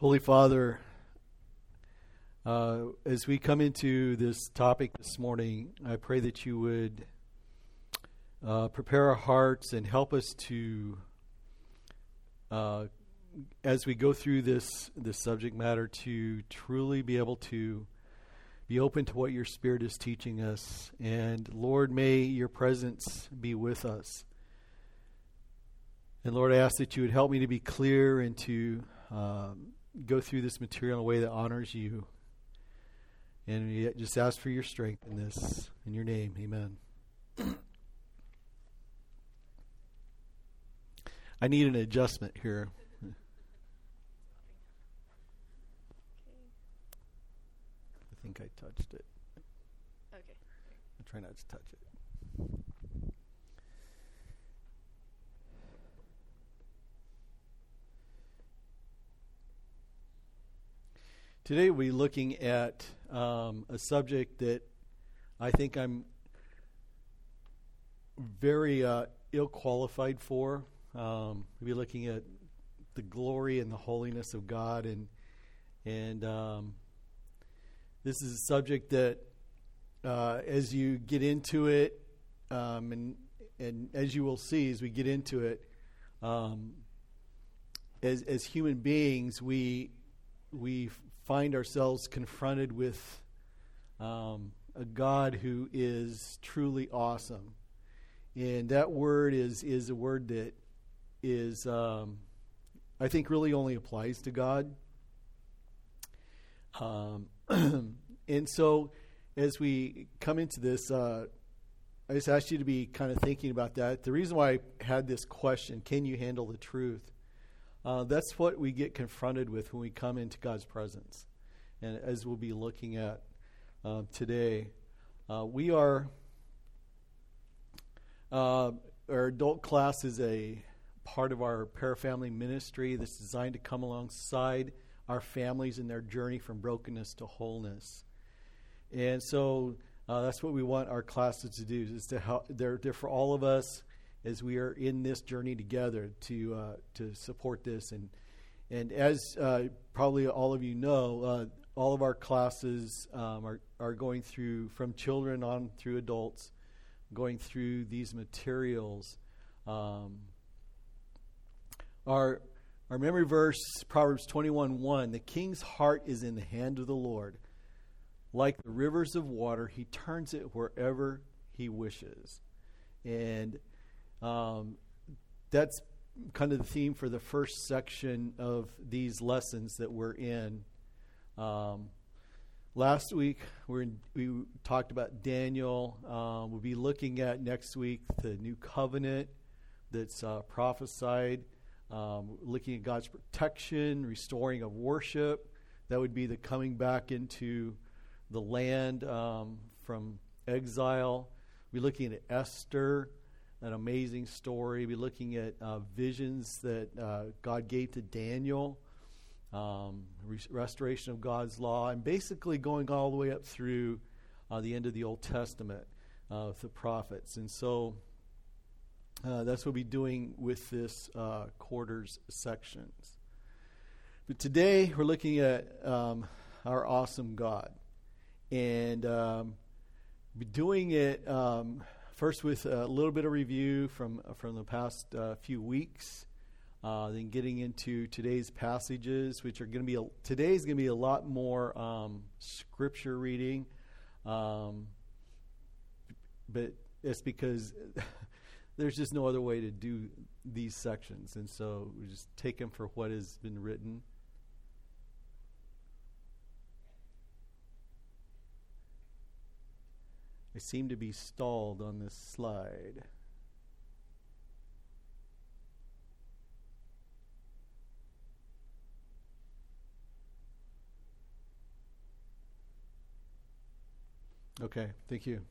Holy Father, uh, as we come into this topic this morning, I pray that you would uh, prepare our hearts and help us to, uh, as we go through this this subject matter, to truly be able to be open to what your Spirit is teaching us. And Lord, may your presence be with us. And Lord, I ask that you would help me to be clear and to um, go through this material in a way that honors you. And we just ask for your strength in this. In your name, amen. I need an adjustment here. I think I touched it. Okay. I'll try not to touch it. Today we're looking at um, a subject that I think I'm very uh, ill qualified for. Um, we'll be looking at the glory and the holiness of God, and and um, this is a subject that, uh, as you get into it, um, and and as you will see as we get into it, um, as as human beings, we we find ourselves confronted with um, a God who is truly awesome. And that word is, is a word that is, um, I think, really only applies to God. Um, and so, as we come into this, uh, I just ask you to be kind of thinking about that. The reason why I had this question can you handle the truth? Uh, that's what we get confronted with when we come into God's presence. And as we'll be looking at uh, today, uh, we are, uh, our adult class is a part of our parafamily ministry that's designed to come alongside our families in their journey from brokenness to wholeness. And so uh, that's what we want our classes to do, is to help, they're, they're for all of us as we are in this journey together to uh, to support this and and as uh, probably all of you know, uh, all of our classes um, are are going through from children on through adults, going through these materials. Um, our our memory verse Proverbs twenty one one: The king's heart is in the hand of the Lord. Like the rivers of water, he turns it wherever he wishes. And um, that's kind of the theme for the first section of these lessons that we're in. Um, last week we we talked about Daniel. Um, we'll be looking at next week the new covenant that's uh, prophesied. Um, looking at God's protection, restoring of worship. That would be the coming back into the land um, from exile. We're looking at Esther an amazing story. We're looking at uh, visions that uh, God gave to Daniel, um, re- restoration of God's law, and basically going all the way up through uh, the end of the Old Testament uh, with the prophets. And so uh, that's what we'll be doing with this uh, quarters sections. But today we're looking at um, our awesome God. And um, doing it. Um, first with a little bit of review from from the past uh, few weeks, uh, then getting into today's passages, which are going to be a, today's going to be a lot more um, scripture reading, um, but it's because there's just no other way to do these sections, and so we just take them for what has been written. I seem to be stalled on this slide. Okay, thank you.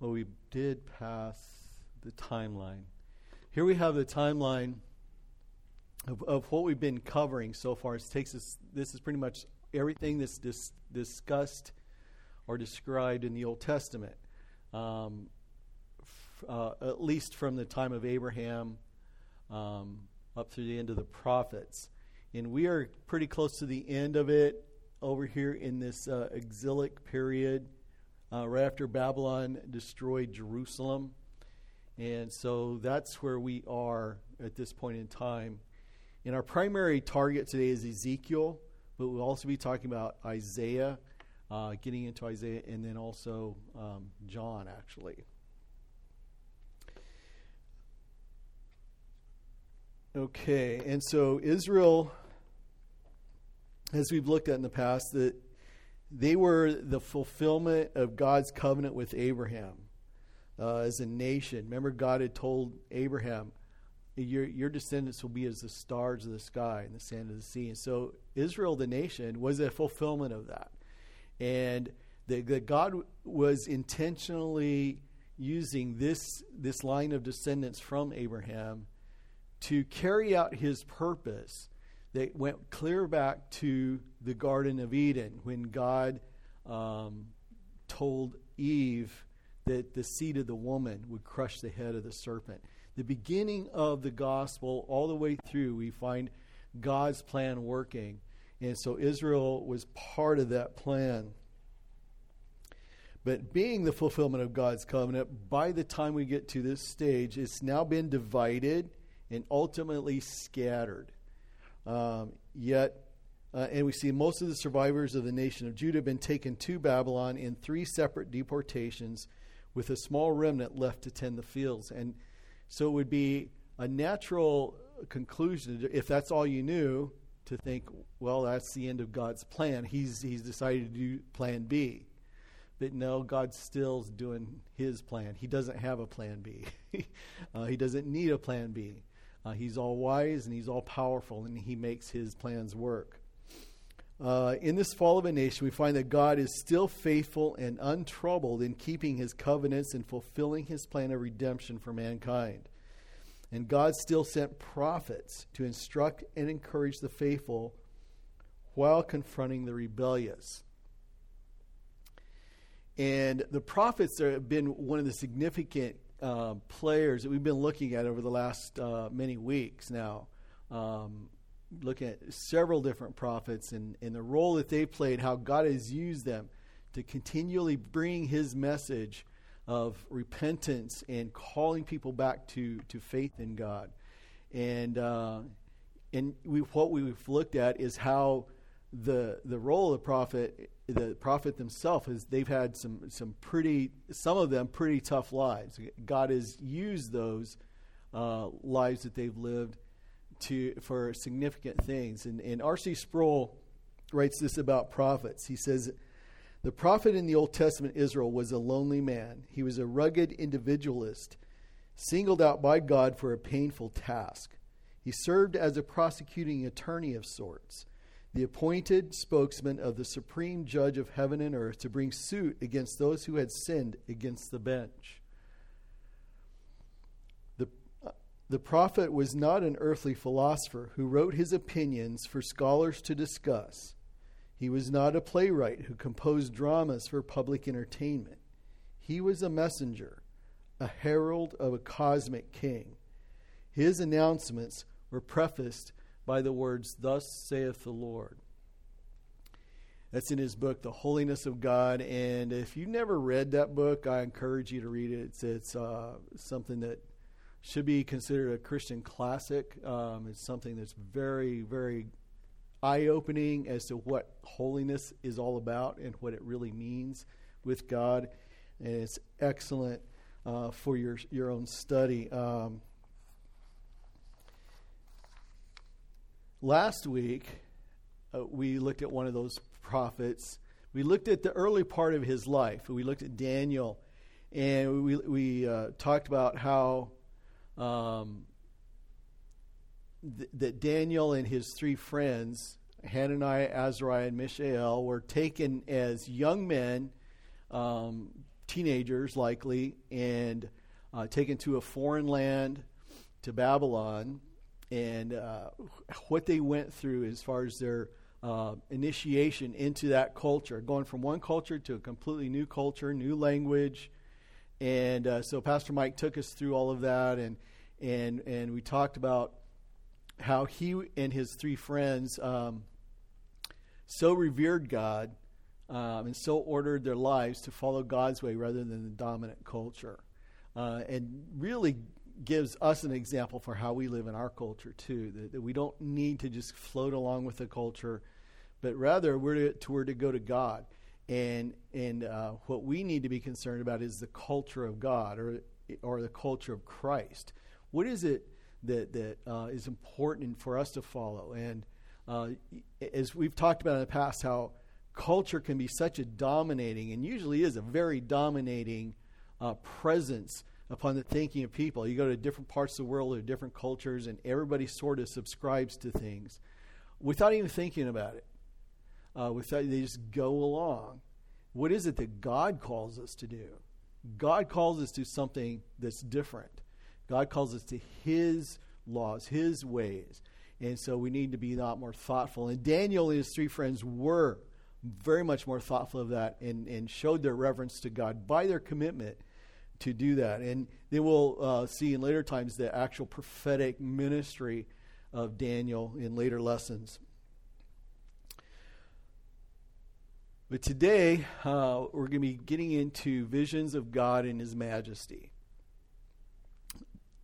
Well, we did pass the timeline. Here we have the timeline of, of what we've been covering so far. It takes us, this is pretty much everything that's dis- discussed or described in the Old Testament, um, f- uh, at least from the time of Abraham um, up through the end of the prophets. And we are pretty close to the end of it over here in this uh, exilic period, uh, right after Babylon destroyed Jerusalem. And so that's where we are at this point in time. And our primary target today is Ezekiel, but we'll also be talking about Isaiah, uh, getting into Isaiah, and then also um, John, actually. Okay, and so Israel, as we've looked at in the past, that they were the fulfillment of God's covenant with Abraham uh, as a nation. Remember, God had told Abraham, your, your descendants will be as the stars of the sky and the sand of the sea. And so Israel, the nation, was a fulfillment of that. And that God was intentionally using this, this line of descendants from Abraham to carry out his purpose that went clear back to the Garden of Eden when God um, told Eve that the seed of the woman would crush the head of the serpent. The beginning of the gospel, all the way through, we find God's plan working. And so Israel was part of that plan. But being the fulfillment of God's covenant, by the time we get to this stage, it's now been divided and ultimately scattered. Um, yet, uh, and we see most of the survivors of the nation of Judah have been taken to Babylon in three separate deportations, with a small remnant left to tend the fields. And so it would be a natural conclusion, if that's all you knew, to think, well, that's the end of God's plan. He's, he's decided to do plan B. But no, God's still doing his plan. He doesn't have a plan B, uh, he doesn't need a plan B. Uh, he's all wise and he's all powerful, and he makes his plans work. Uh, in this fall of a nation, we find that God is still faithful and untroubled in keeping his covenants and fulfilling his plan of redemption for mankind. And God still sent prophets to instruct and encourage the faithful while confronting the rebellious. And the prophets have been one of the significant uh, players that we've been looking at over the last uh, many weeks now, um, looking at several different prophets and, and the role that they played, how God has used them to continually bring his message of repentance and calling people back to, to faith in God. And, uh, and we, what we've looked at is how the, the role of the prophet the prophet themselves is they've had some some pretty some of them pretty tough lives. God has used those uh, lives that they've lived to for significant things. And, and R.C. Sproul writes this about prophets. He says, "The prophet in the Old Testament Israel was a lonely man. He was a rugged individualist, singled out by God for a painful task. He served as a prosecuting attorney of sorts." the appointed spokesman of the supreme judge of heaven and earth to bring suit against those who had sinned against the bench. The, the prophet was not an earthly philosopher who wrote his opinions for scholars to discuss. He was not a playwright who composed dramas for public entertainment. He was a messenger, a herald of a cosmic king. His announcements were prefaced by the words, Thus saith the Lord. That's in his book, The Holiness of God. And if you've never read that book, I encourage you to read it. It's, it's uh, something that should be considered a Christian classic. Um, it's something that's very, very eye opening as to what holiness is all about and what it really means with God. And it's excellent uh, for your, your own study. Um, Last week, uh, we looked at one of those prophets. We looked at the early part of his life. We looked at Daniel, and we, we uh, talked about how um, th- that Daniel and his three friends, Hananiah, Azariah, and Mishael, were taken as young men, um, teenagers likely, and uh, taken to a foreign land, to Babylon and uh, what they went through as far as their uh, initiation into that culture, going from one culture to a completely new culture, new language. And uh, so Pastor Mike took us through all of that, and and and we talked about how he and his three friends um, so revered God um, and so ordered their lives to follow God's way rather than the dominant culture. Uh, and really gives us an example for how we live in our culture, too. That, that we don't need to just float along with the culture, but rather we're to, we're to go to God. And, and uh, what we need to be concerned about is the culture of God or, or the culture of Christ. What is it that, that uh, is important for us to follow? And uh, as we've talked about in the past, how culture can be such a dominating, and usually is a very dominating uh, presence upon the thinking of people. You go to different parts of the world, or different cultures, and everybody sort of subscribes to things without even thinking about it. Uh, without they just go along. What is it that God calls us to do? God calls us to something that's different. God calls us to His laws, His ways. And so we need to be a lot more thoughtful. And Daniel and his three friends were very much more thoughtful of that and, and showed their reverence to God by their commitment to do that. And then we'll uh, see in later times the actual prophetic ministry of Daniel in later lessons. But today, uh, we're going to be getting into visions of God and His majesty.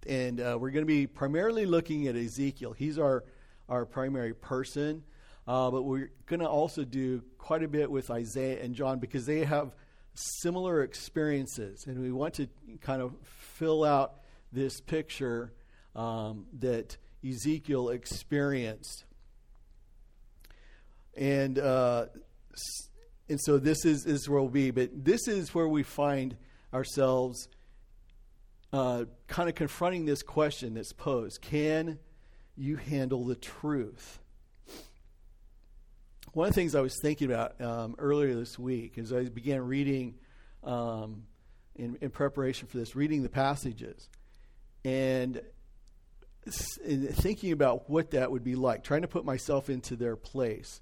And uh, we're going to be primarily looking at Ezekiel. He's our, our primary person. Uh, but we're going to also do quite a bit with Isaiah and John because they have similar experiences. And we want to kind of fill out this picture um, that Ezekiel experienced. And, uh, and so this is, is where we'll be. But this is where we find ourselves uh, kind of confronting this question that's posed Can you handle the truth? one of the things I was thinking about um, earlier this week as I began reading um, in, in, preparation for this, reading the passages, and, and thinking about what that would be like, trying to put myself into their place,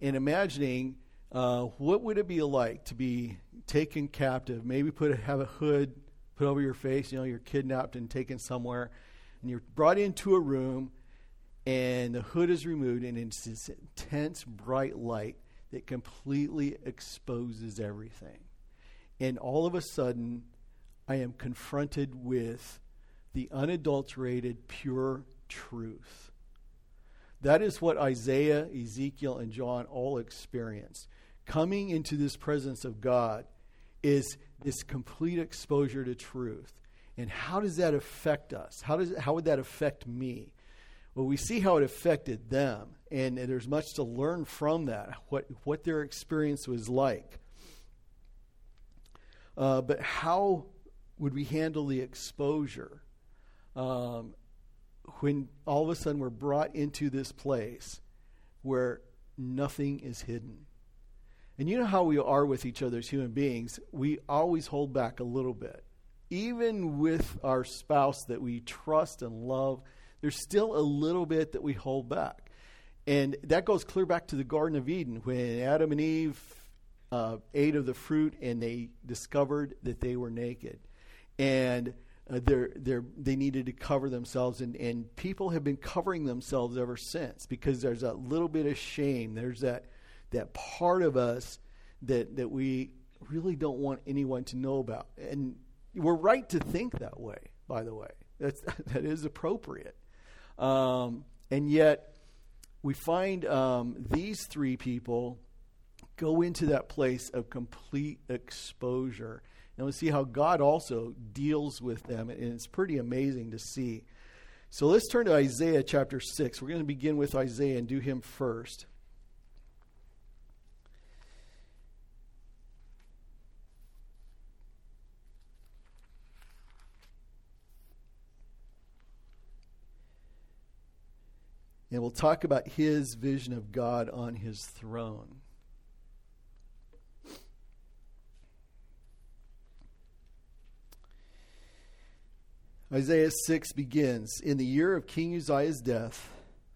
and imagining uh, what would it be like to be taken captive, maybe put a, have a hood put over your face, you know, you're kidnapped and taken somewhere, and you're brought into a room and the hood is removed, and it's this intense bright light that completely exposes everything. And all of a sudden, I am confronted with the unadulterated, pure truth. That is what Isaiah, Ezekiel, and John all experienced. Coming into this presence of God is this complete exposure to truth. And how does that affect us? How, does, how would that affect me? Well, we see how it affected them, and, there's much to learn from that, what, what their experience was like. Uh, but how would we handle the exposure um, when all of a sudden we're brought into this place where nothing is hidden? And you know how we are with each other as human beings. We always hold back a little bit. Even with our spouse that we trust and love there's still a little bit that we hold back. And that goes clear back to the Garden of Eden when Adam and Eve uh, ate of the fruit and they discovered that they were naked. And uh, they're, they're, they needed to cover themselves. And, and people have been covering themselves ever since because there's that little bit of shame. There's that, that part of us that, that we really don't want anyone to know about. And we're right to think that way, by the way. That's, that is appropriate. Um, and yet, we find um, these three people go into that place of complete exposure. And we see how God also deals with them, and it's pretty amazing to see. So let's turn to Isaiah chapter 6. We're going to begin with Isaiah and do him first. And we'll talk about his vision of God on his throne. Isaiah 6 begins In the year of King Uzziah's death,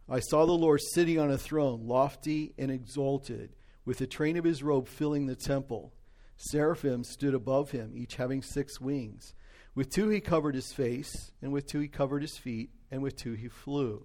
I saw the Lord sitting on a throne, lofty and exalted, with the train of his robe filling the temple. Seraphim stood above him, each having six wings. With two he covered his face, and with two he covered his feet, and with two he flew.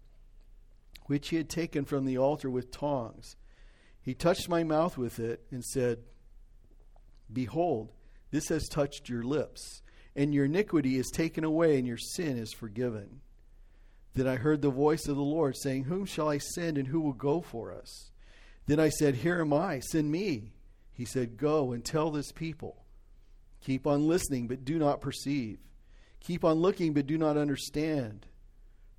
which he had taken from the altar with tongs. He touched my mouth with it and said, Behold, this has touched your lips, and your iniquity is taken away, and your sin is forgiven. Then I heard the voice of the Lord saying, Whom shall I send, and who will go for us? Then I said, Here am I, send me. He said, Go and tell this people. Keep on listening, but do not perceive. Keep on looking, but do not understand.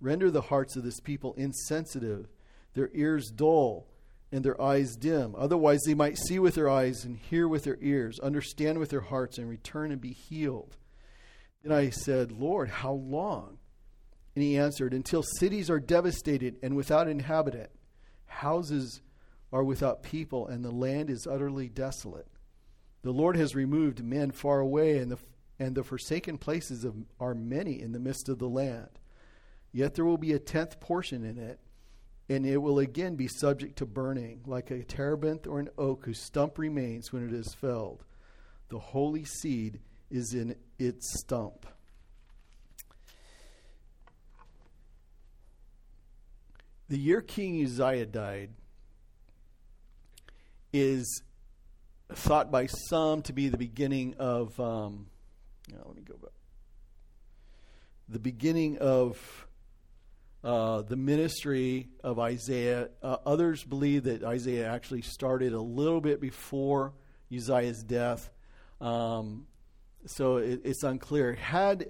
Render the hearts of this people insensitive, their ears dull, and their eyes dim. Otherwise, they might see with their eyes and hear with their ears, understand with their hearts, and return and be healed. Then I said, Lord, how long? And he answered, Until cities are devastated and without inhabitant, houses are without people, and the land is utterly desolate. The Lord has removed men far away, and the, and the forsaken places of, are many in the midst of the land. Yet there will be a tenth portion in it, and it will again be subject to burning, like a terebinth or an oak whose stump remains when it is felled. The holy seed is in its stump. The year King Uzziah died is thought by some to be the beginning of. Um, let me go back. The beginning of uh, the ministry of Isaiah. Uh, others believe that Isaiah actually started a little bit before Uzziah's death. Um, so it, it's unclear. Had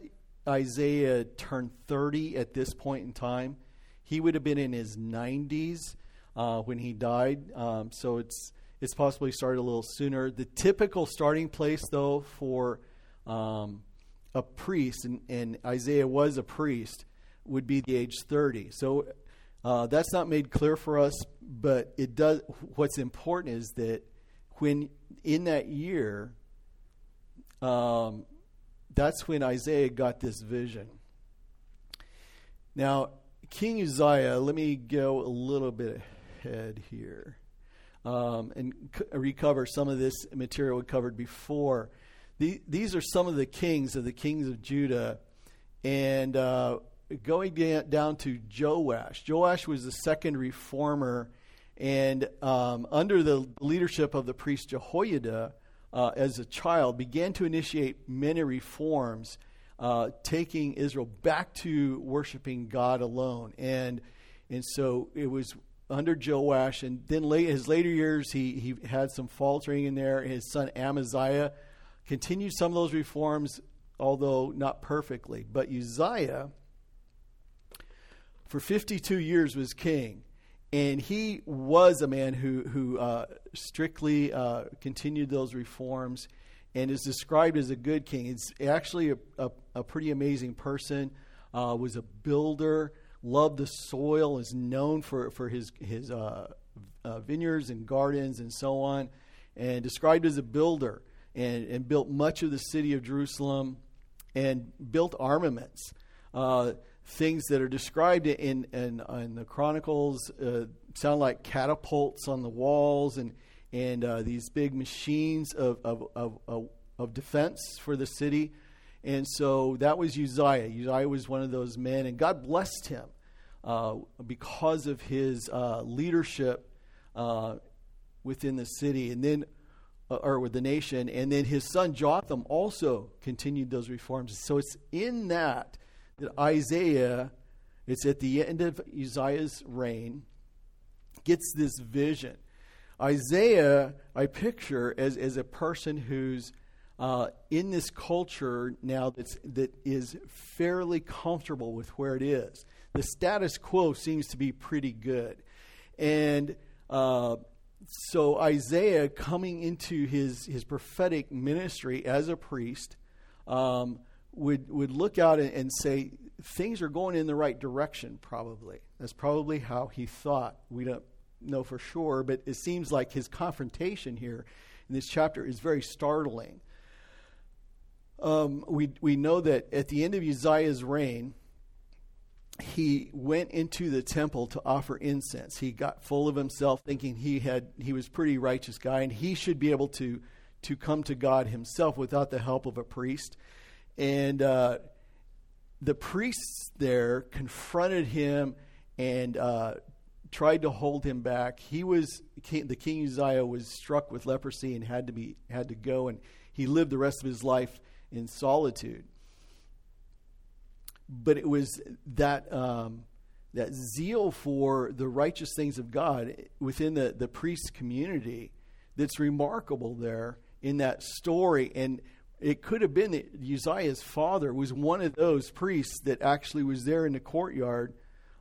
Isaiah turned 30 at this point in time, he would have been in his 90s uh, when he died. Um, so it's it's possibly started a little sooner. The typical starting place, though, for um, a priest, and, and Isaiah was a priest, would be the age 30. So uh, that's not made clear for us, but it does. What's important is that when in that year, um, that's when Isaiah got this vision. Now, King Uzziah, let me go a little bit ahead here um, and c- recover some of this material we covered before. The, these are some of the kings of the kings of Judah, and uh, going down to Joash. Joash was the second reformer, and um, under the leadership of the priest Jehoiada, uh, as a child, began to initiate many reforms, uh, taking Israel back to worshiping God alone. And and so it was under Joash, and then late his later years, he he had some faltering in there. His son Amaziah continued some of those reforms, although not perfectly. But Uzziah for 52 years was king. And he was a man who, who uh, strictly uh, continued those reforms and is described as a good king. He's actually a, a, a pretty amazing person, uh, was a builder, loved the soil, is known for, for his, his uh, uh, vineyards and gardens and so on, and described as a builder and, and built much of the city of Jerusalem and built armaments. Uh, things that are described in, in, in the Chronicles uh, sound like catapults on the walls and, and uh, these big machines of, of, of, of, defense for the city. And so that was Uzziah. Uzziah was one of those men, and God blessed him uh, because of his uh, leadership uh, within the city, and then uh, or with the nation. And then his son Jotham also continued those reforms. So it's in that that Isaiah, it's at the end of Uzziah's reign, gets this vision. Isaiah, I picture as, as a person who's uh, in this culture now that's, that is fairly comfortable with where it is. The status quo seems to be pretty good. And uh, so Isaiah, coming into his, his prophetic ministry as a priest, um, would, would look out and, and say things are going in the right direction, probably. That's probably how he thought. We don't know for sure, but it seems like his confrontation here in this chapter is very startling. Um, we, we know that at the end of Uzziah's reign, he went into the temple to offer incense. He got full of himself, thinking he had he was pretty righteous guy, and he should be able to to come to God himself without the help of a priest. And uh, the priests there confronted him and uh, tried to hold him back. He was the king Uzziah was struck with leprosy and had to be had to go, and he lived the rest of his life in solitude. But it was that um, that zeal for the righteous things of God within the the priest community that's remarkable there in that story, and it could have been that Uzziah's father was one of those priests that actually was there in the courtyard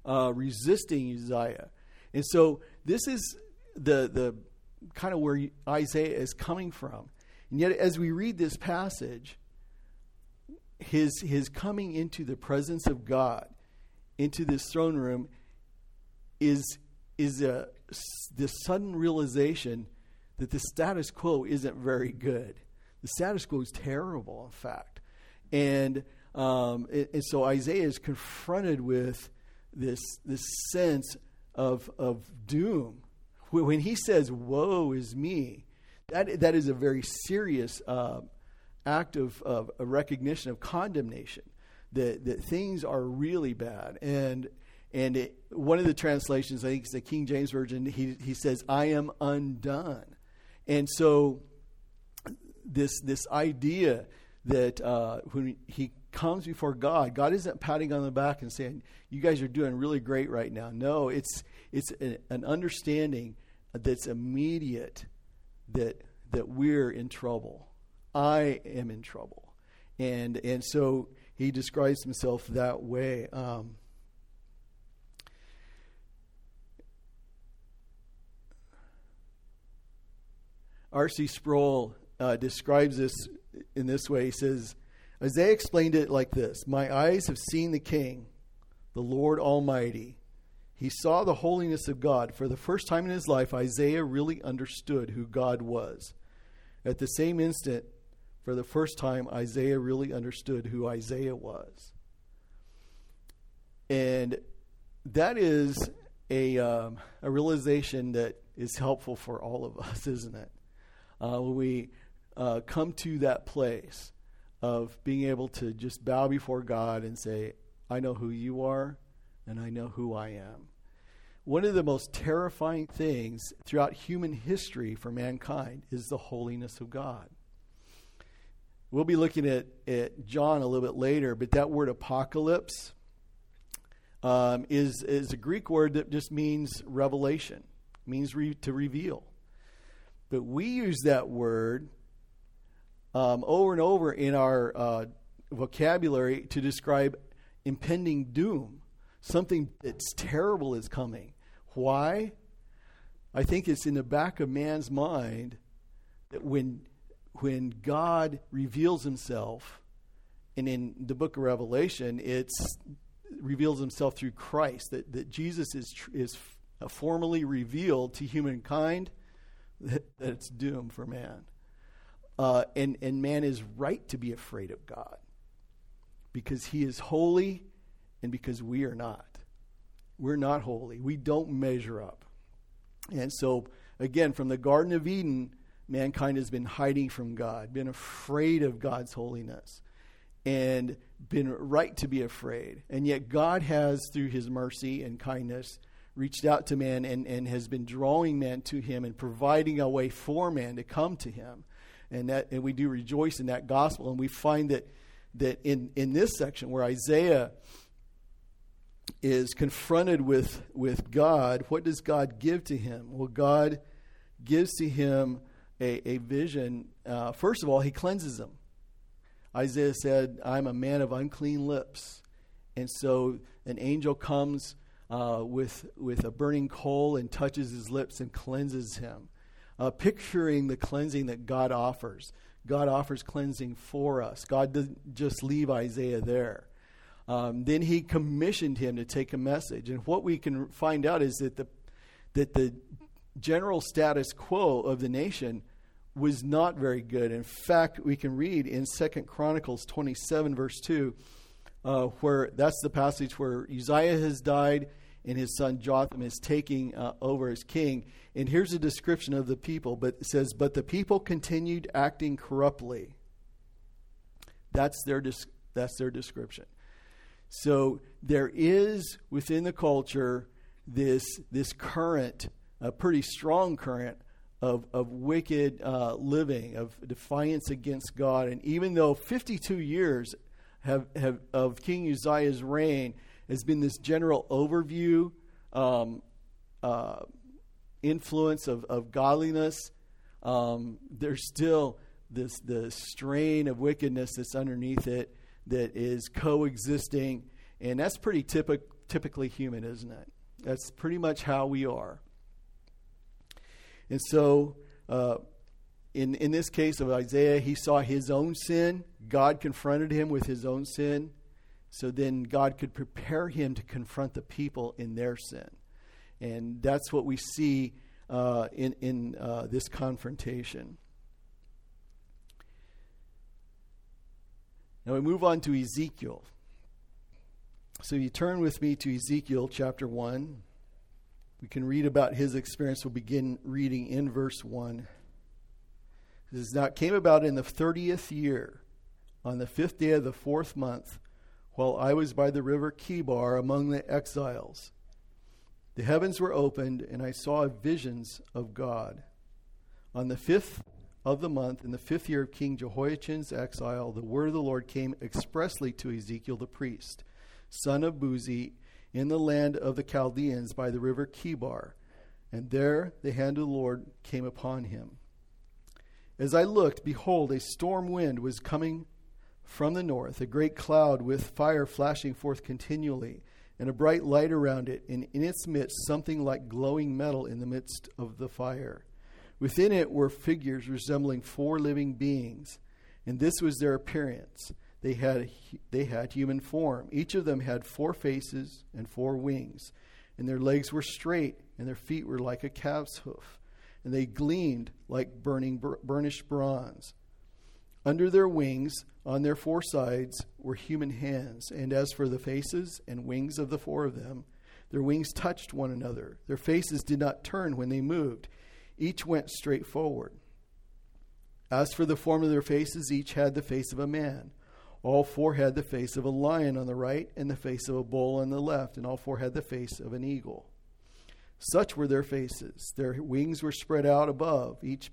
uh, resisting Uzziah. And so this is the, the kind of where Isaiah is coming from. And yet, as we read this passage, his, his coming into the presence of God, into this throne room, is, is a, this sudden realization that the status quo isn't very good the status quo is terrible, in fact. And, um, it, and so Isaiah is confronted with this, this sense of, of doom. When he says, Woe is me, that, that is a very serious uh, act of, of recognition of condemnation, that, that things are really bad. And, and it, one of the translations, I think it's the King James Version, he, he says, I am undone. And so this this idea that uh, when he comes before God, God isn't patting on the back and saying, "You guys are doing really great right now." No, it's it's a, an understanding that's immediate that that we're in trouble. I am in trouble, and and so he describes himself that way. Um, R.C. Sproul uh, describes this in this way. He says, Isaiah explained it like this My eyes have seen the King, the Lord Almighty. He saw the holiness of God. For the first time in his life, Isaiah really understood who God was. At the same instant, for the first time, Isaiah really understood who Isaiah was. And that is a, um, a realization that is helpful for all of us, isn't it? Uh, when we uh, come to that place of being able to just bow before God and say, I know who you are and I know who I am. One of the most terrifying things throughout human history for mankind is the holiness of God. We'll be looking at, at John a little bit later, but that word apocalypse um, is, is a Greek word that just means revelation, means re- to reveal. But we use that word um, over and over in our uh, vocabulary to describe impending doom. Something that's terrible is coming. Why? I think it's in the back of man's mind that when, when God reveals himself, and in the book of Revelation, it reveals himself through Christ, that, that Jesus is, is formally revealed to humankind, that, that it's doom for man. Uh, and, and man is right to be afraid of God because he is holy and because we are not. We're not holy. We don't measure up. And so, again, from the Garden of Eden, mankind has been hiding from God, been afraid of God's holiness, and been right to be afraid. And yet, God has, through his mercy and kindness, reached out to man and, and has been drawing man to him and providing a way for man to come to him and that and we do rejoice in that gospel. And we find that that in, in this section where Isaiah is confronted with, with God, what does God give to him? Well, God gives to him a, a vision. Uh, first of all, he cleanses him. Isaiah said, I'm a man of unclean lips. And so an angel comes uh, with, with a burning coal and touches his lips and cleanses him uh, picturing the cleansing that God offers. God offers cleansing for us. God didn't just leave Isaiah there. Um, then he commissioned him to take a message. And what we can find out is that the, that the general status quo of the nation was not very good. In fact, we can read in Second Chronicles 27, verse 2, uh, where that's the passage where Uzziah has died and his son Jotham is taking uh, over as king. And here's a description of the people, but it says, But the people continued acting corruptly. That's their, that's their description. So there is within the culture this, this current, a pretty strong current of, of wicked uh, living, of defiance against God. And even though 52 years have, have, of King Uzziah's reign has been this general overview, um, uh, influence of, of godliness, um, there's still this the strain of wickedness that's underneath it that is coexisting, and that's pretty typic, typically human, isn't it? That's pretty much how we are. And so, uh, in in this case of Isaiah, he saw his own sin. God confronted him with his own sin, so then God could prepare him to confront the people in their sin, and that's what we see uh, in in uh, this confrontation. Now we move on to Ezekiel. So you turn with me to Ezekiel chapter 1. We can read about his experience. We'll begin reading in verse 1. This is now came about in the 30th year, on the fifth day of the fourth month, while I was by the river Chebar among the exiles. The heavens were opened, and I saw visions of God. On the fifth of the month, in the fifth year of King Jehoiachin's exile, the word of the Lord came expressly to Ezekiel the priest, son of Buzi, in the land of the Chaldeans by the river Chebar. And there the hand of the Lord came upon him. As I looked, behold, a storm wind was coming from the north, a great cloud with fire flashing forth continually, and a bright light around it, and in its midst something like glowing metal in the midst of the fire. Within it were figures resembling four living beings, and this was their appearance. They had, they had human form. Each of them had four faces and four wings, and their legs were straight, and their feet were like a calf's hoof, and they gleamed like burning burnished bronze. Under their wings, on their four sides, were human hands, and as for the faces and wings of the four of them, their wings touched one another. Their faces did not turn when they moved each went straight forward. As for the form of their faces, each had the face of a man. All four had the face of a lion on the right, and the face of a bull on the left, and all four had the face of an eagle. Such were their faces. Their wings were spread out above. Each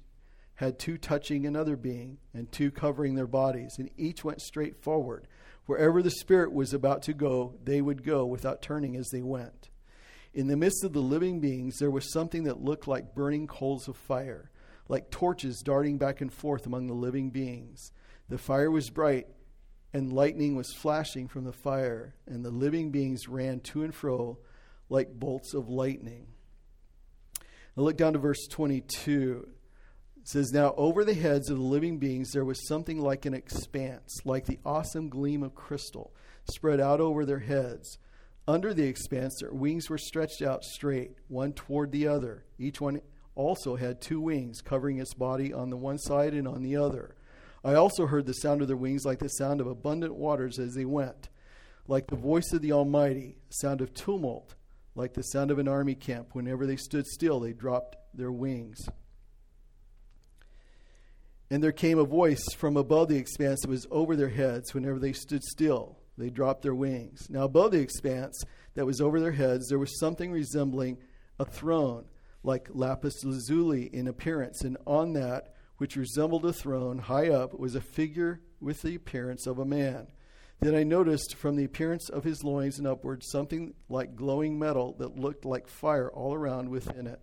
had two touching another being, and two covering their bodies, and each went straight forward. Wherever the Spirit was about to go, they would go without turning as they went. In the midst of the living beings, there was something that looked like burning coals of fire, like torches darting back and forth among the living beings. The fire was bright, and lightning was flashing from the fire, and the living beings ran to and fro like bolts of lightning. Now look down to verse 22. Says, Now over the heads of the living beings there was something like an expanse, like the awesome gleam of crystal, spread out over their heads. Under the expanse, their wings were stretched out straight, one toward the other. Each one also had two wings, covering its body on the one side and on the other. I also heard the sound of their wings like the sound of abundant waters as they went, like the voice of the Almighty, sound of tumult, like the sound of an army camp. Whenever they stood still, they dropped their wings. And there came a voice from above the expanse that was over their heads whenever they stood still. They dropped their wings. Now, above the expanse that was over their heads, there was something resembling a throne, like lapis lazuli in appearance, and on that, which resembled a throne, high up, was a figure with the appearance of a man. Then I noticed from the appearance of his loins and upward something like glowing metal that looked like fire all around within it.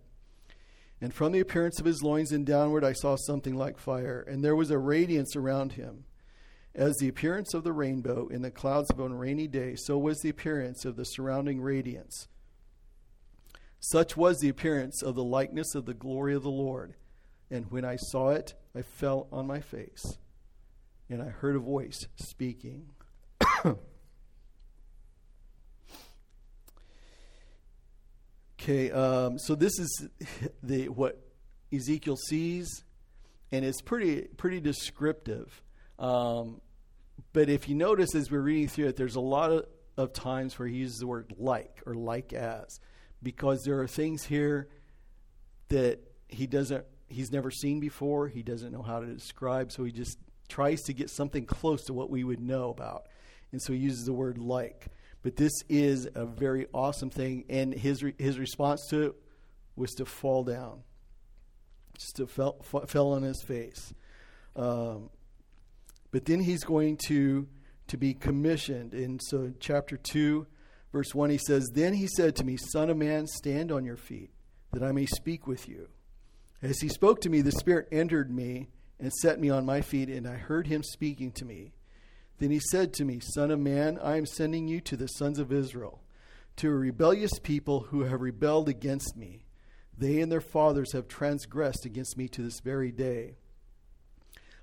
And from the appearance of his loins and downward I saw something like fire, and there was a radiance around him. As the appearance of the rainbow in the clouds of a rainy day, so was the appearance of the surrounding radiance. Such was the appearance of the likeness of the glory of the Lord. And when I saw it, I fell on my face, and I heard a voice speaking. Okay, um, so this is the what Ezekiel sees, and it's pretty pretty descriptive. Um, but if you notice as we're reading through it, there's a lot of, of times where he uses the word like or like as, because there are things here that he doesn't he's never seen before. He doesn't know how to describe, so he just tries to get something close to what we would know about, and so he uses the word like. But this is a very awesome thing, and his re- his response to it was to fall down, just to fell fell on his face. Um, but then he's going to to be commissioned, and so chapter two, verse one, he says, "Then he said to me, Son of man, stand on your feet, that I may speak with you." As he spoke to me, the Spirit entered me and set me on my feet, and I heard him speaking to me. Then he said to me, Son of man, I am sending you to the sons of Israel, to a rebellious people who have rebelled against me. They and their fathers have transgressed against me to this very day.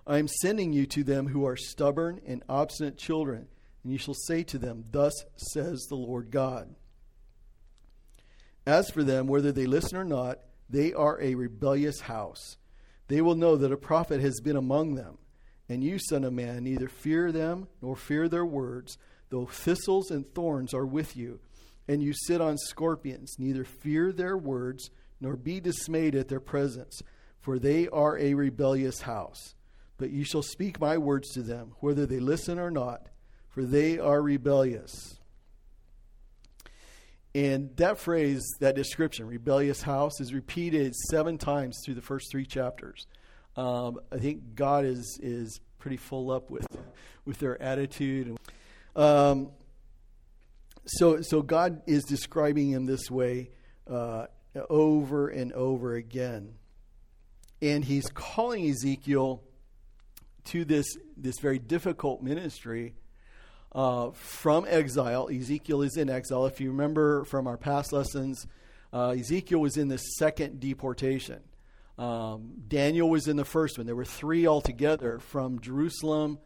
I am sending you to them who are stubborn and obstinate children, and you shall say to them, Thus says the Lord God. As for them, whether they listen or not, they are a rebellious house. They will know that a prophet has been among them and you, Son of Man, neither fear them nor fear their words, though thistles and thorns are with you, and you sit on scorpions. Neither fear their words nor be dismayed at their presence, for they are a rebellious house. But you shall speak my words to them, whether they listen or not, for they are rebellious. And that phrase, that description, rebellious house, is repeated seven times through the first three chapters. Um, I think God is is pretty full up with with their attitude. Um, so so God is describing him this way uh, over and over again, and He's calling Ezekiel to this this very difficult ministry. Uh, from exile, Ezekiel is in exile. If you remember from our past lessons, uh, Ezekiel was in the second deportation. Um, Daniel was in the first one. There were three altogether from Jerusalem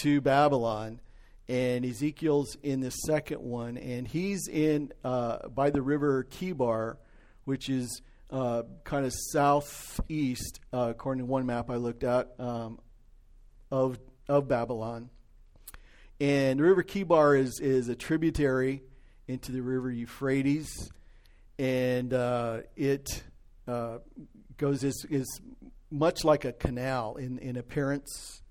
to Babylon, and Ezekiel's in the second one, and he's in uh, by the river Chebar, which is uh, kind of southeast, uh, according to one map I looked at, um, of of Babylon. And the river Chebar is is a tributary into the river Euphrates, and uh, it uh, goes is, is much like a canal in, in appearance.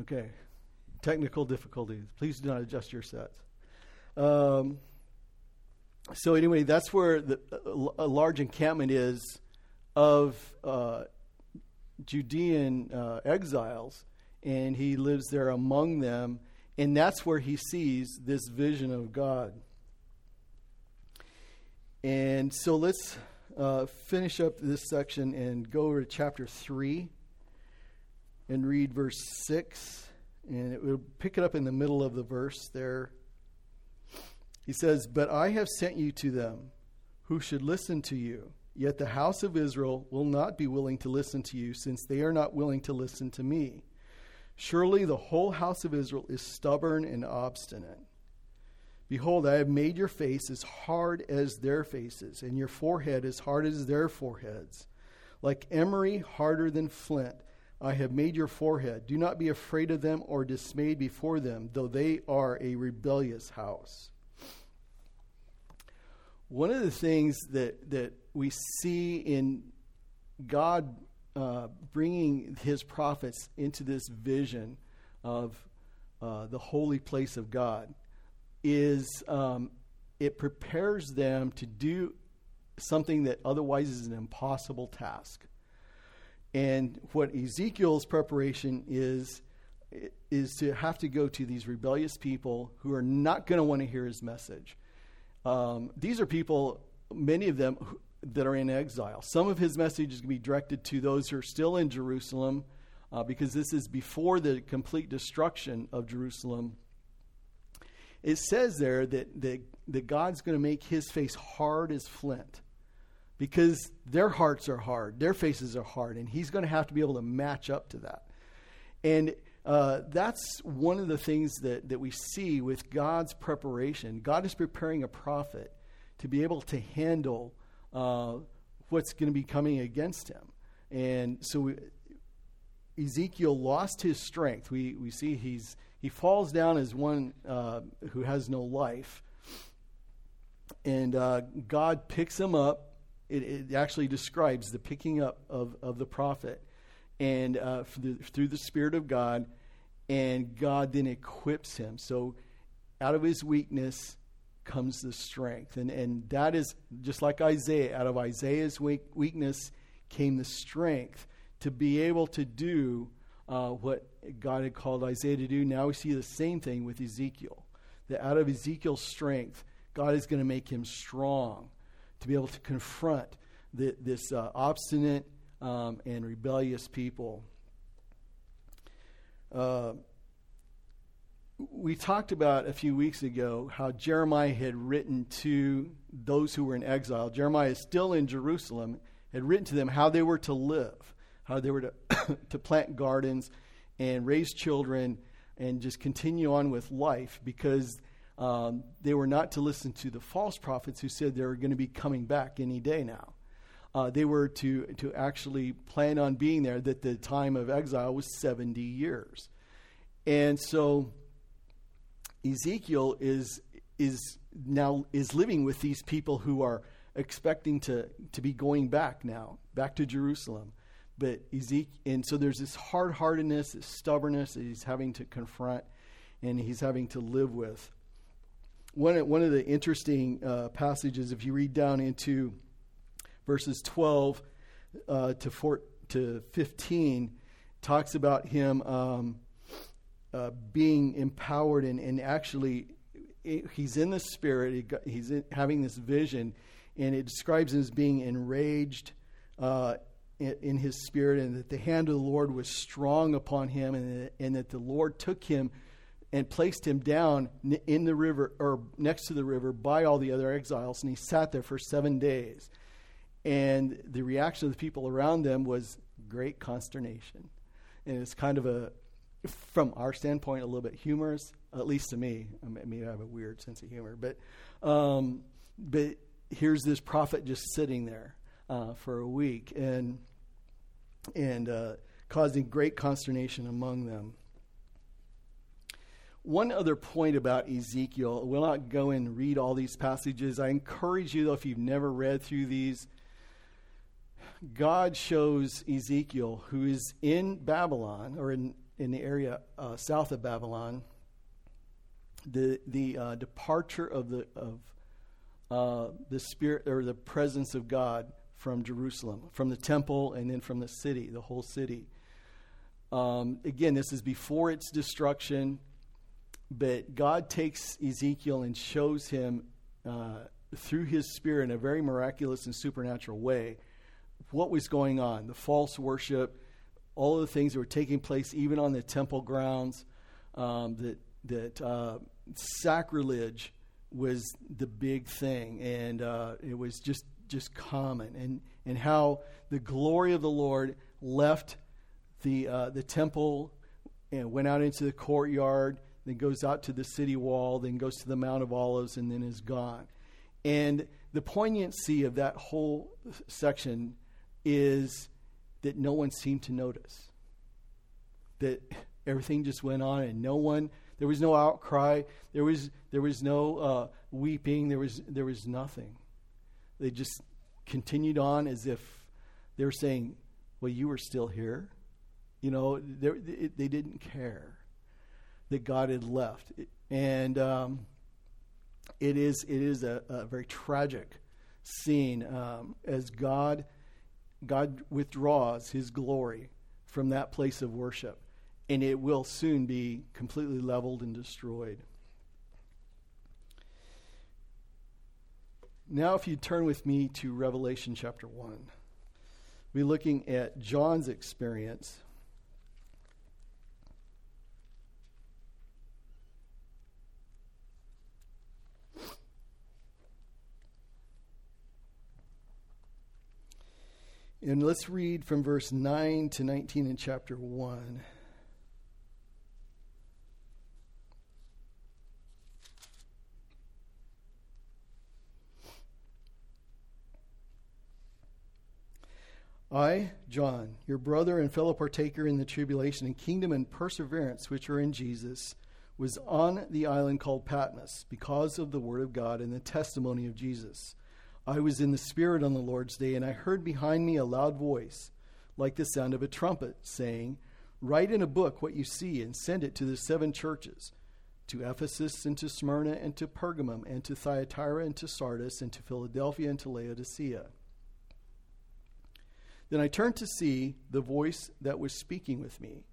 Okay. Technical difficulties. Please do not adjust your sets. Um, so anyway, that's where the, a large encampment is of uh, Judean uh, exiles, and he lives there among them, and that's where he sees this vision of God. And so let's uh, finish up this section and go over to chapter 3 and read verse 6. And it will pick it up in the middle of the verse there. He says, But I have sent you to them who should listen to you. Yet the house of Israel will not be willing to listen to you, since they are not willing to listen to me. Surely the whole house of Israel is stubborn and obstinate. Behold, I have made your face as hard as their faces, and your forehead as hard as their foreheads. Like emery, harder than flint, I have made your forehead. Do not be afraid of them or dismayed before them, though they are a rebellious house. One of the things that, that we see in God uh, bringing his prophets into this vision of uh, the holy place of God is um, it prepares them to do something that otherwise is an impossible task. And what Ezekiel's preparation is, is to have to go to these rebellious people who are not going to want to hear his message. Um, these are people, many of them, that are in exile. Some of his message is going to be directed to those who are still in Jerusalem, uh, because this is before the complete destruction of Jerusalem. It says there that, that that God's going to make his face hard as flint because their hearts are hard, their faces are hard, and he's going to have to be able to match up to that. And uh, that's one of the things that, that we see with God's preparation. God is preparing a prophet to be able to handle uh, what's going to be coming against him. And so we, Ezekiel lost his strength. We, we see he's, he falls down as one uh, who has no life. And uh, God picks him up. It, it, actually describes the picking up of, of the prophet and uh, through the Spirit of God. And God then equips him. So out of his weakness comes the strength. And, and that is just like Isaiah. Out of Isaiah's weak, weakness came the strength to be able to do uh, what God had called Isaiah to do. Now we see the same thing with Ezekiel. That out of Ezekiel's strength, God is going to make him strong to be able to confront the, this uh, obstinate um, and rebellious people. Uh, we talked about a few weeks ago how Jeremiah had written to those who were in exile. Jeremiah is still in Jerusalem, had written to them how they were to live how they were to, to plant gardens and raise children and just continue on with life because um, they were not to listen to the false prophets who said they were going to be coming back any day now. Uh, they were to, to actually plan on being there, that the time of exile was 70 years. And so Ezekiel is, is now is living with these people who are expecting to, to be going back now, back to Jerusalem. But Ezekiel, and so there's this hard heartedness, this stubbornness that he's having to confront and he's having to live with. One, one of the interesting uh, passages, if you read down into verses 12 uh, to, four, to 15, talks about him um, uh, being empowered and, and actually he's in the spirit, he's in, having this vision, and it describes him as being enraged. Uh, in, his spirit, and that the hand of the Lord was strong upon him, and, and that the Lord took him and placed him down in the river or next to the river by all the other exiles, and he sat there for seven days. And the reaction of the people around them was great consternation. And it's kind of a, from our standpoint, a little bit humorous, at least to me. I mean, I have a weird sense of humor, but, um, but here's this prophet just sitting there uh, for a week and and uh, causing great consternation among them. One other point about Ezekiel, we'll not go and read all these passages. I encourage you, though, if you've never read through these, God shows Ezekiel, who is in Babylon, or in, in the area uh, south of Babylon, the, the uh, departure of the, of, uh, the spirit or the presence of God from Jerusalem, from the temple, and then from the city, the whole city. Um, again, this is before its destruction, but God takes Ezekiel and shows him uh, through his spirit in a very miraculous and supernatural way what was going on the false worship, all of the things that were taking place, even on the temple grounds, um, that, that uh, sacrilege was the big thing. And uh, it was just just common, and, and how the glory of the Lord left the, uh, the temple and went out into the courtyard, then goes out to the city wall, then goes to the Mount of Olives, and then is gone. And the poignancy of that whole section is that no one seemed to notice. That everything just went on and no one there was no outcry there was there was no uh, weeping there was there was nothing they just continued on as if they were saying, Well, you were still here. You know, they, they didn't care that God had left. And um, it is, it is a, a very tragic scene um, as God, God withdraws his glory from that place of worship. And it will soon be completely leveled and destroyed. Now, if you turn with me to Revelation chapter 1, we're looking at John's experience. And let's read from verse 9 to 19 in chapter 1. I, John, your brother and fellow partaker in the tribulation and kingdom and perseverance which are in Jesus, was on the island called Patmos because of the word of God and the testimony of Jesus. I was in the Spirit on the Lord's day, and I heard behind me a loud voice, like the sound of a trumpet, saying, Write in a book what you see and send it to the seven churches to Ephesus and to Smyrna and to Pergamum and to Thyatira and to Sardis and to Philadelphia and to Laodicea. Then I turned to see the voice that was speaking with me.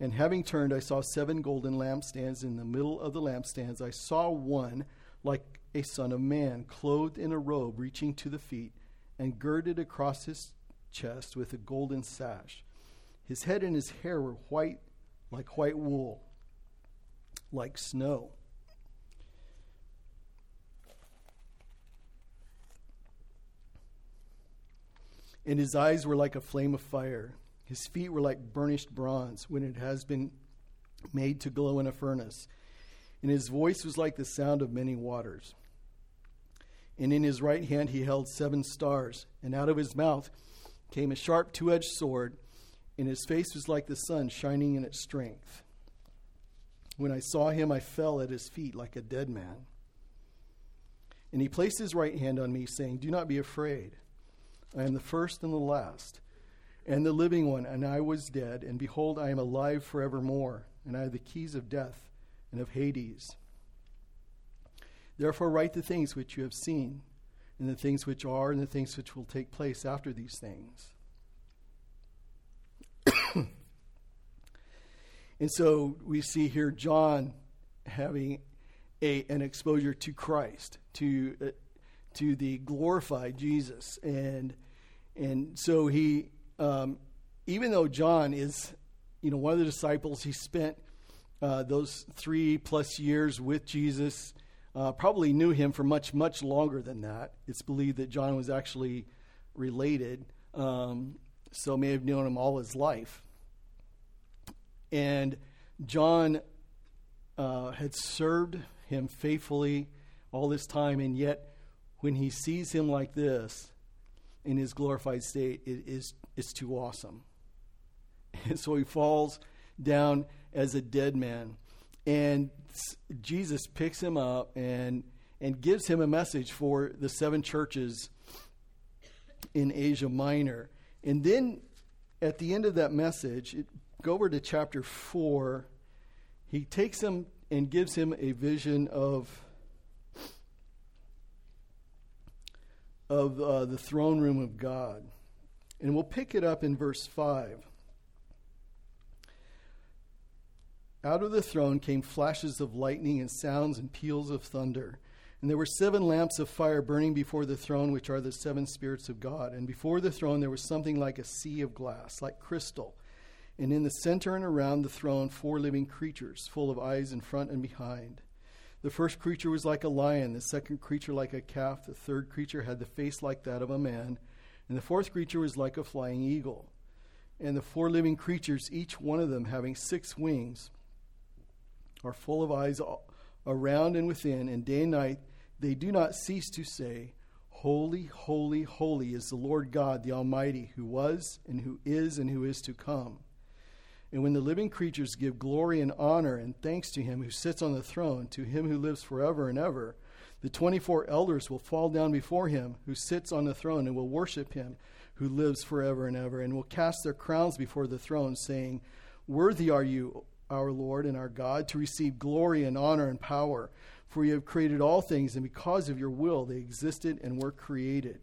And having turned, I saw seven golden lampstands. In the middle of the lampstands, I saw one like a son of man, clothed in a robe reaching to the feet, and girded across his chest with a golden sash. His head and his hair were white like white wool, like snow. And his eyes were like a flame of fire. His feet were like burnished bronze when it has been made to glow in a furnace. And his voice was like the sound of many waters and in his right hand he held seven stars, and out of his mouth came a sharp two edged sword, and his face was like the sun shining in its strength. When I saw him, I fell at his feet like a dead man. And he placed his right hand on me, saying, Do not be afraid. I am the first and the last, and the living one, and I was dead, and behold, I am alive forevermore, and I have the keys of death and of Hades. Therefore, write the things which you have seen, and the things which are, and the things which will take place after these things. and so we see here John having a, an exposure to Christ, to, uh, to the glorified Jesus. And, and so he, um, even though John is, you know, one of the disciples, he spent uh, those three plus years with Jesus uh, probably knew him for much, much longer than that. It's believed that John was actually related, um, so may have known him all his life. And John uh, had served him faithfully all this time, and yet when he sees him like this in his glorified state, it is it's too awesome. And so he falls down as a dead man. And Jesus picks him up and and gives him a message for the seven churches in Asia Minor. And then at the end of that message, it, go over to chapter 4. He takes him and gives him a vision of of uh, the throne room of God. And we'll pick it up in verse 5. Out of the throne came flashes of lightning and sounds and peals of thunder. And there were seven lamps of fire burning before the throne, which are the seven spirits of God. And before the throne there was something like a sea of glass, like crystal. And in the center and around the throne, four living creatures, full of eyes in front and behind. The first creature was like a lion, the second creature like a calf, the third creature had the face like that of a man, and the fourth creature was like a flying eagle. And the four living creatures, each one of them having six wings, are full of eyes around and within, and day and night they do not cease to say, Holy, holy, holy is the Lord God, the Almighty, who was, and who is, and who is to come. And when the living creatures give glory and honor and thanks to him who sits on the throne, to him who lives forever and ever, the 24 elders will fall down before him who sits on the throne and will worship him who lives forever and ever, and will cast their crowns before the throne, saying, Worthy are you, our Lord and our God, to receive glory and honor and power. For you have created all things, and because of your will they existed and were created.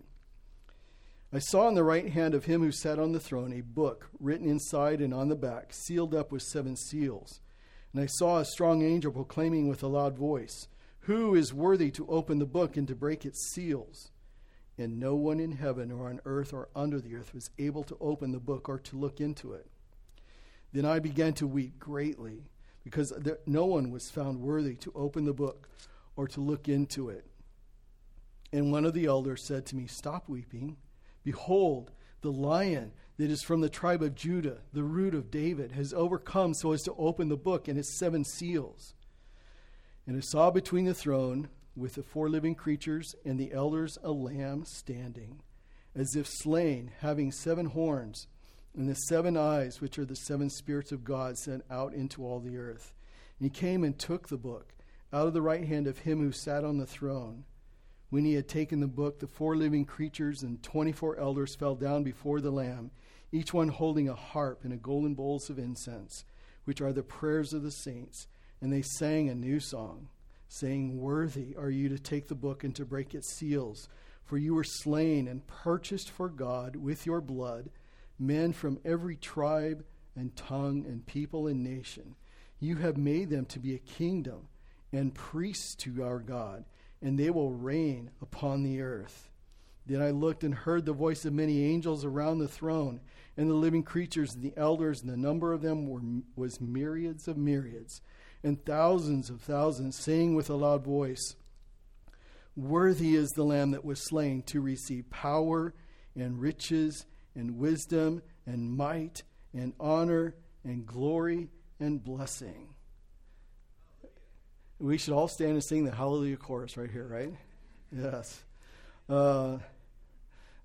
I saw on the right hand of him who sat on the throne a book written inside and on the back, sealed up with seven seals. And I saw a strong angel proclaiming with a loud voice, Who is worthy to open the book and to break its seals? And no one in heaven or on earth or under the earth was able to open the book or to look into it. Then I began to weep greatly because there, no one was found worthy to open the book or to look into it. And one of the elders said to me, Stop weeping. Behold, The lion that is from the tribe of Judah, the root of David, has overcome so as to open the book and its seven seals. And I saw between the throne with the four living creatures and the elders a lamb standing, as if slain, having seven horns and the seven eyes, which are the seven spirits of God, sent out into all the earth. And he came and took the book out of the right hand of him who sat on the throne. When he had taken the book, the four living creatures and twenty four elders fell down before the Lamb, each one holding a harp and a golden bowls of incense, which are the prayers of the saints. And they sang a new song, saying, Worthy are you to take the book and to break its seals, for you were slain and purchased for God with your blood men from every tribe and tongue and people and nation. You have made them to be a kingdom and priests to our God, and they will reign upon the earth. Then I looked and heard the voice of many angels around the throne, and the living creatures and the elders, and the number of them were, was myriads of myriads, and thousands of thousands, saying with a loud voice, Worthy is the Lamb that was slain to receive power and riches and wisdom and might and honor and glory and blessing. We should all stand and sing the Hallelujah chorus right here, right? Yes. Uh,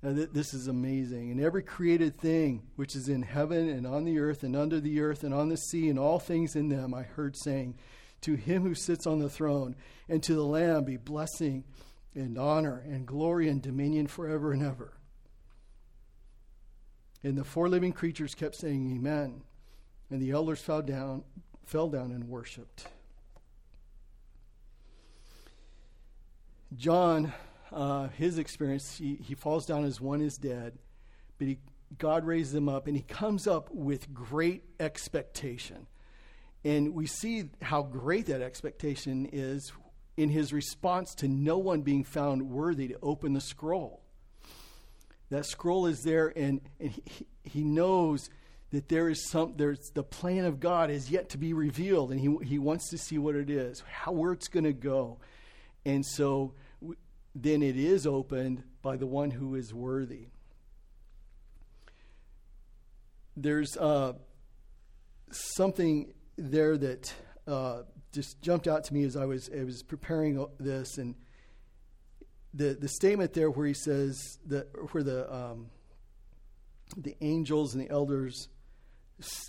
th- this is amazing. And every created thing which is in heaven and on the earth and under the earth and on the sea and all things in them, I heard saying, To him who sits on the throne and to the Lamb be blessing and honor and glory and dominion forever and ever. And the four living creatures kept saying, Amen. And the elders fell down, fell down and worshiped. John, uh, his experience, he, he falls down as one is dead, but he, God raises him up, and he comes up with great expectation. And we see how great that expectation is in his response to no one being found worthy to open the scroll. That scroll is there, and, and he, he knows that there is some there's the plan of God is yet to be revealed, and he he wants to see what it is, how where it's going to go, and so then it is opened by the one who is worthy. There's uh, something there that uh, just jumped out to me as I was I was preparing this, and the the statement there where he says that where the um, the angels and the elders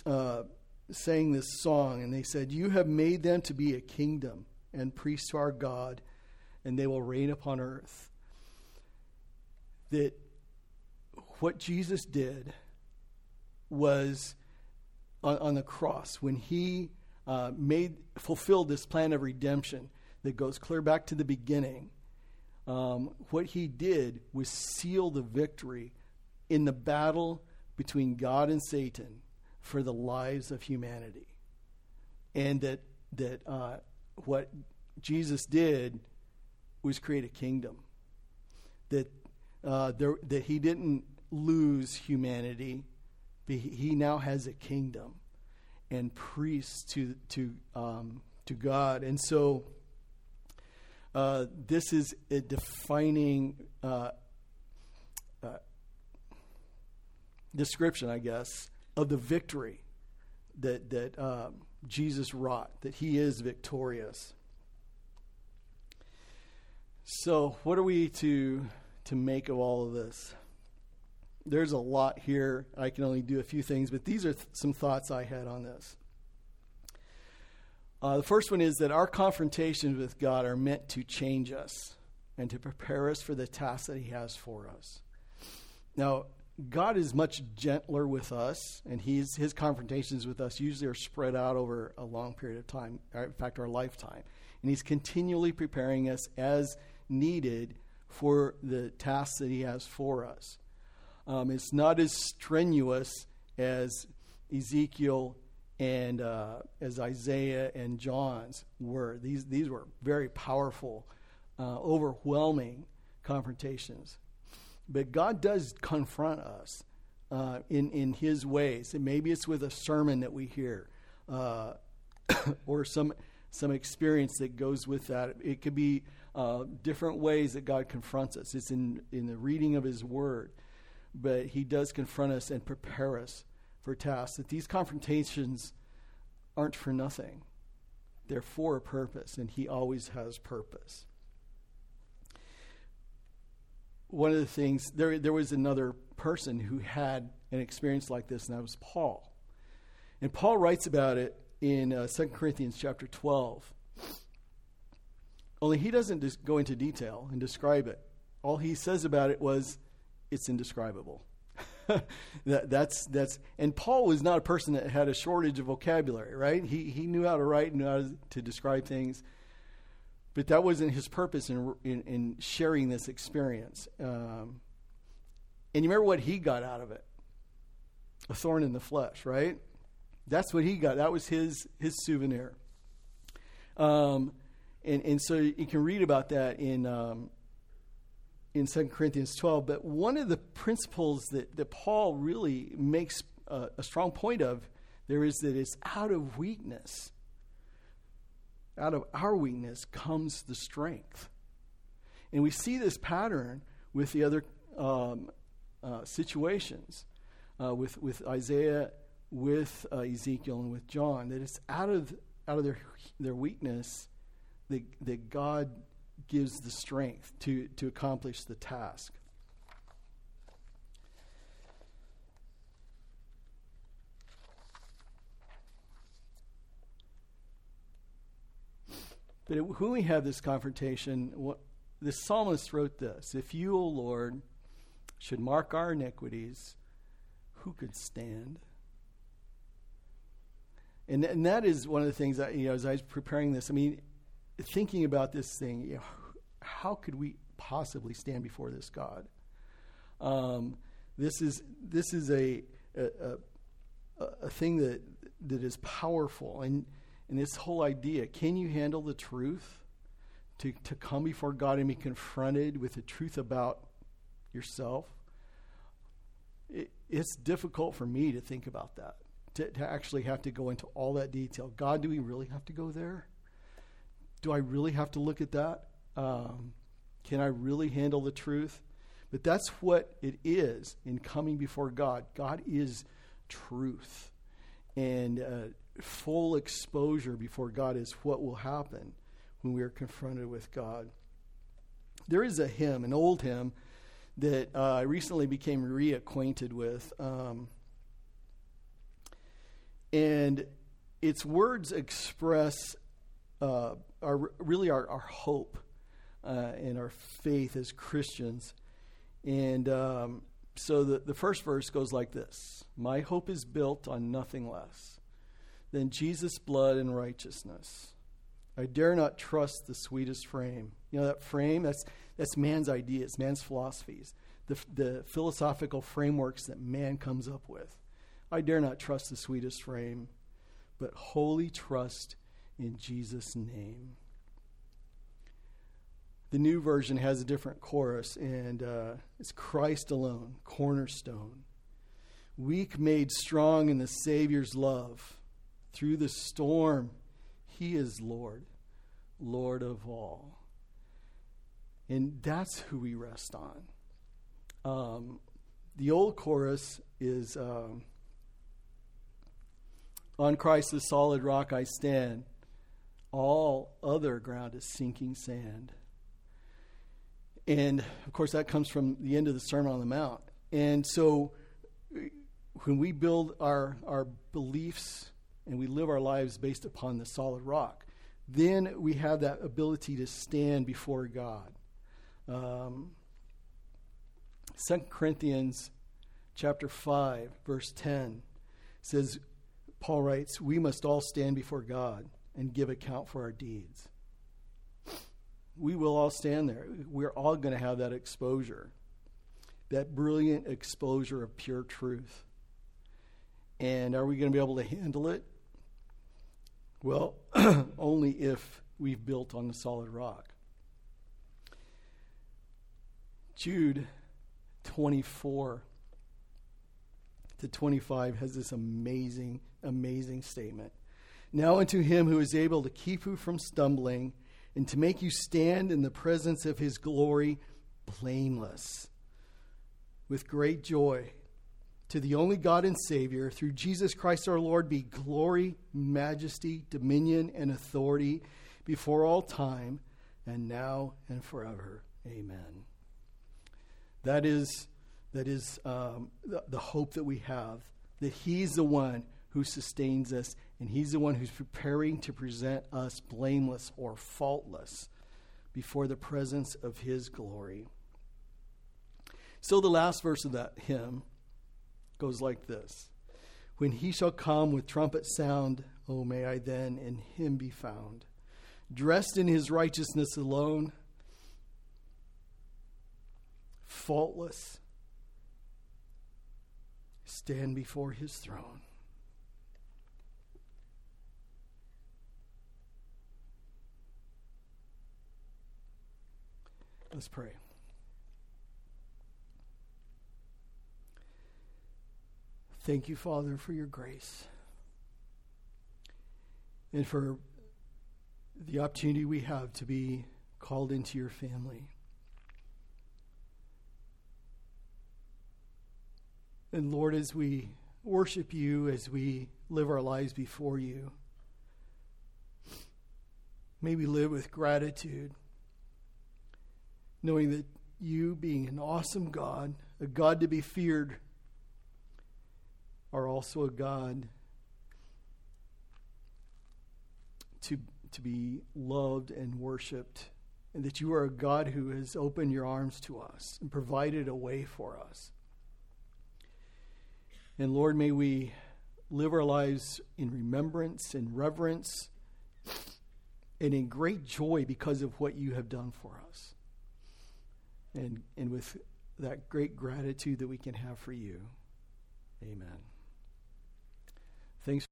uh, sang this song, and they said, "You have made them to be a kingdom and priests to our God, and they will reign upon earth." That what Jesus did was on, on the cross when he uh, made fulfilled this plan of redemption that goes clear back to the beginning um, what he did was seal the victory in the battle between God and Satan for the lives of humanity. And that, that uh, what Jesus did was create a kingdom. That, uh, there, that he didn't lose humanity, but he now has a kingdom and priests to, to, um, to God. And so uh, this is a defining uh, uh, description, I guess, of the victory that that um, Jesus wrought. That He is victorious. So, what are we to to make of all of this? There's a lot here. I can only do a few things, but these are th- some thoughts I had on this. Uh, the first one is that our confrontations with God are meant to change us and to prepare us for the task that He has for us. Now, God is much gentler with us, and he's, His confrontations with us usually are spread out over a long period of time, in fact, our lifetime. And He's continually preparing us as needed for the tasks that He has for us. Um, it's not as strenuous as Ezekiel and uh, as Isaiah and John's were. These, these were very powerful, uh, overwhelming confrontations. But God does confront us uh, in, in His ways. And maybe it's with a sermon that we hear uh, or some, some experience that goes with that. It could be uh, different ways that God confronts us. It's in, in the reading of His Word. but he does confront us and prepare us for tasks. That these confrontations aren't for nothing, they're for a purpose, and he always has purpose. One of the things, there, there was another person who had an experience like this, and that was Paul. And Paul writes about it in uh, 2 Corinthians chapter 12. Only he doesn't just go into detail and describe it. All he says about it was, it's indescribable. that, that's, that's, and Paul was not a person that had a shortage of vocabulary, right? He, he knew how to write and how to describe things. But that wasn't his purpose in, in, in sharing this experience. Um, and you remember what he got out of it? A thorn in the flesh, right? That's what he got. That was his, his souvenir. Um, and, and so you can read about that in, um, in 2 Corinthians 12. But one of the principles that, that Paul really makes a, a strong point of there is that it's out of weakness. Out of our weakness comes the strength. And we see this pattern with the other um, uh, situations, uh, with, with Isaiah, with uh, Ezekiel, and with John, that it's out of, out of their, their weakness that, that God gives the strength to, to accomplish the task. But when we have this confrontation, what, the psalmist wrote this If you, O Lord, should mark our iniquities, who could stand? And, and that is one of the things that, you know, as I was preparing this, I mean, thinking about this thing, you know, how could we possibly stand before this God? Um, this is this is a a, a a, thing that that is powerful, and and this whole idea: can you handle the truth? To to come before God and be confronted with the truth about yourself. It, it's difficult for me to think about that. To, to actually have to go into all that detail. God, do we really have to go there? Do I really have to look at that? Um, can I really handle the truth? But that's what it is in coming before God. God is truth. And uh, full exposure before God is what will happen when we are confronted with God. There is a hymn, an old hymn, that uh, I recently became reacquainted with. Um, and its words express uh, our, really our, our hope uh, and our faith as Christians. And um, so the, the first verse goes like this My hope is built on nothing less than Jesus' blood and righteousness. I dare not trust the sweetest frame. You know, that frame, that's, that's man's ideas, man's philosophies, the, the philosophical frameworks that man comes up with. I dare not trust the sweetest frame, but wholly trust in Jesus' name. The new version has a different chorus, and uh, it's Christ alone, cornerstone. Weak made strong in the Savior's love. Through the storm, He is Lord, Lord of all. And that's who we rest on. Um, the old chorus is um, On Christ the solid rock I stand all other ground is sinking sand. And of course, that comes from the end of the Sermon on the Mount. And so, when we build our, our beliefs and we live our lives based upon the solid rock, then we have that ability to stand before God. Um, 2 Corinthians chapter 5, verse 10 says, Paul writes, We must all stand before God and give account for our deeds. We will all stand there. We're all going to have that exposure, that brilliant exposure of pure truth. And are we going to be able to handle it? Well, only if we've built on the solid rock. Jude 24 to 25 has this amazing, amazing statement. Now unto him who is able to keep you from stumbling and to make you stand in the presence of his glory blameless. with great joy. To the only God and Savior, through Jesus Christ our Lord, be glory, majesty, dominion, and authority before all time, and now and forever. Amen. That is, that is um, the, the hope that we have, that He's the one who sustains us, and He's the one who's preparing to present us blameless or faultless before the presence of His glory. So the last verse of that hymn goes like this When he shall come with trumpet sound, oh, may I then in him be found, dressed in his righteousness alone, faultless, stand before his throne. Let's pray. Thank you, Father, for your grace and for the opportunity we have to be called into your family. And Lord, as we worship you, as we live our lives before you, may we live with gratitude, knowing that you, being an awesome God, a God to be feared, are also a God to, to be loved and worshiped, and that you are a God who has opened your arms to us and provided a way for us. And Lord, may we live our lives in remembrance and reverence and in great joy because of what you have done for us. And, and with that great gratitude that we can have for you. Amen. Thanks.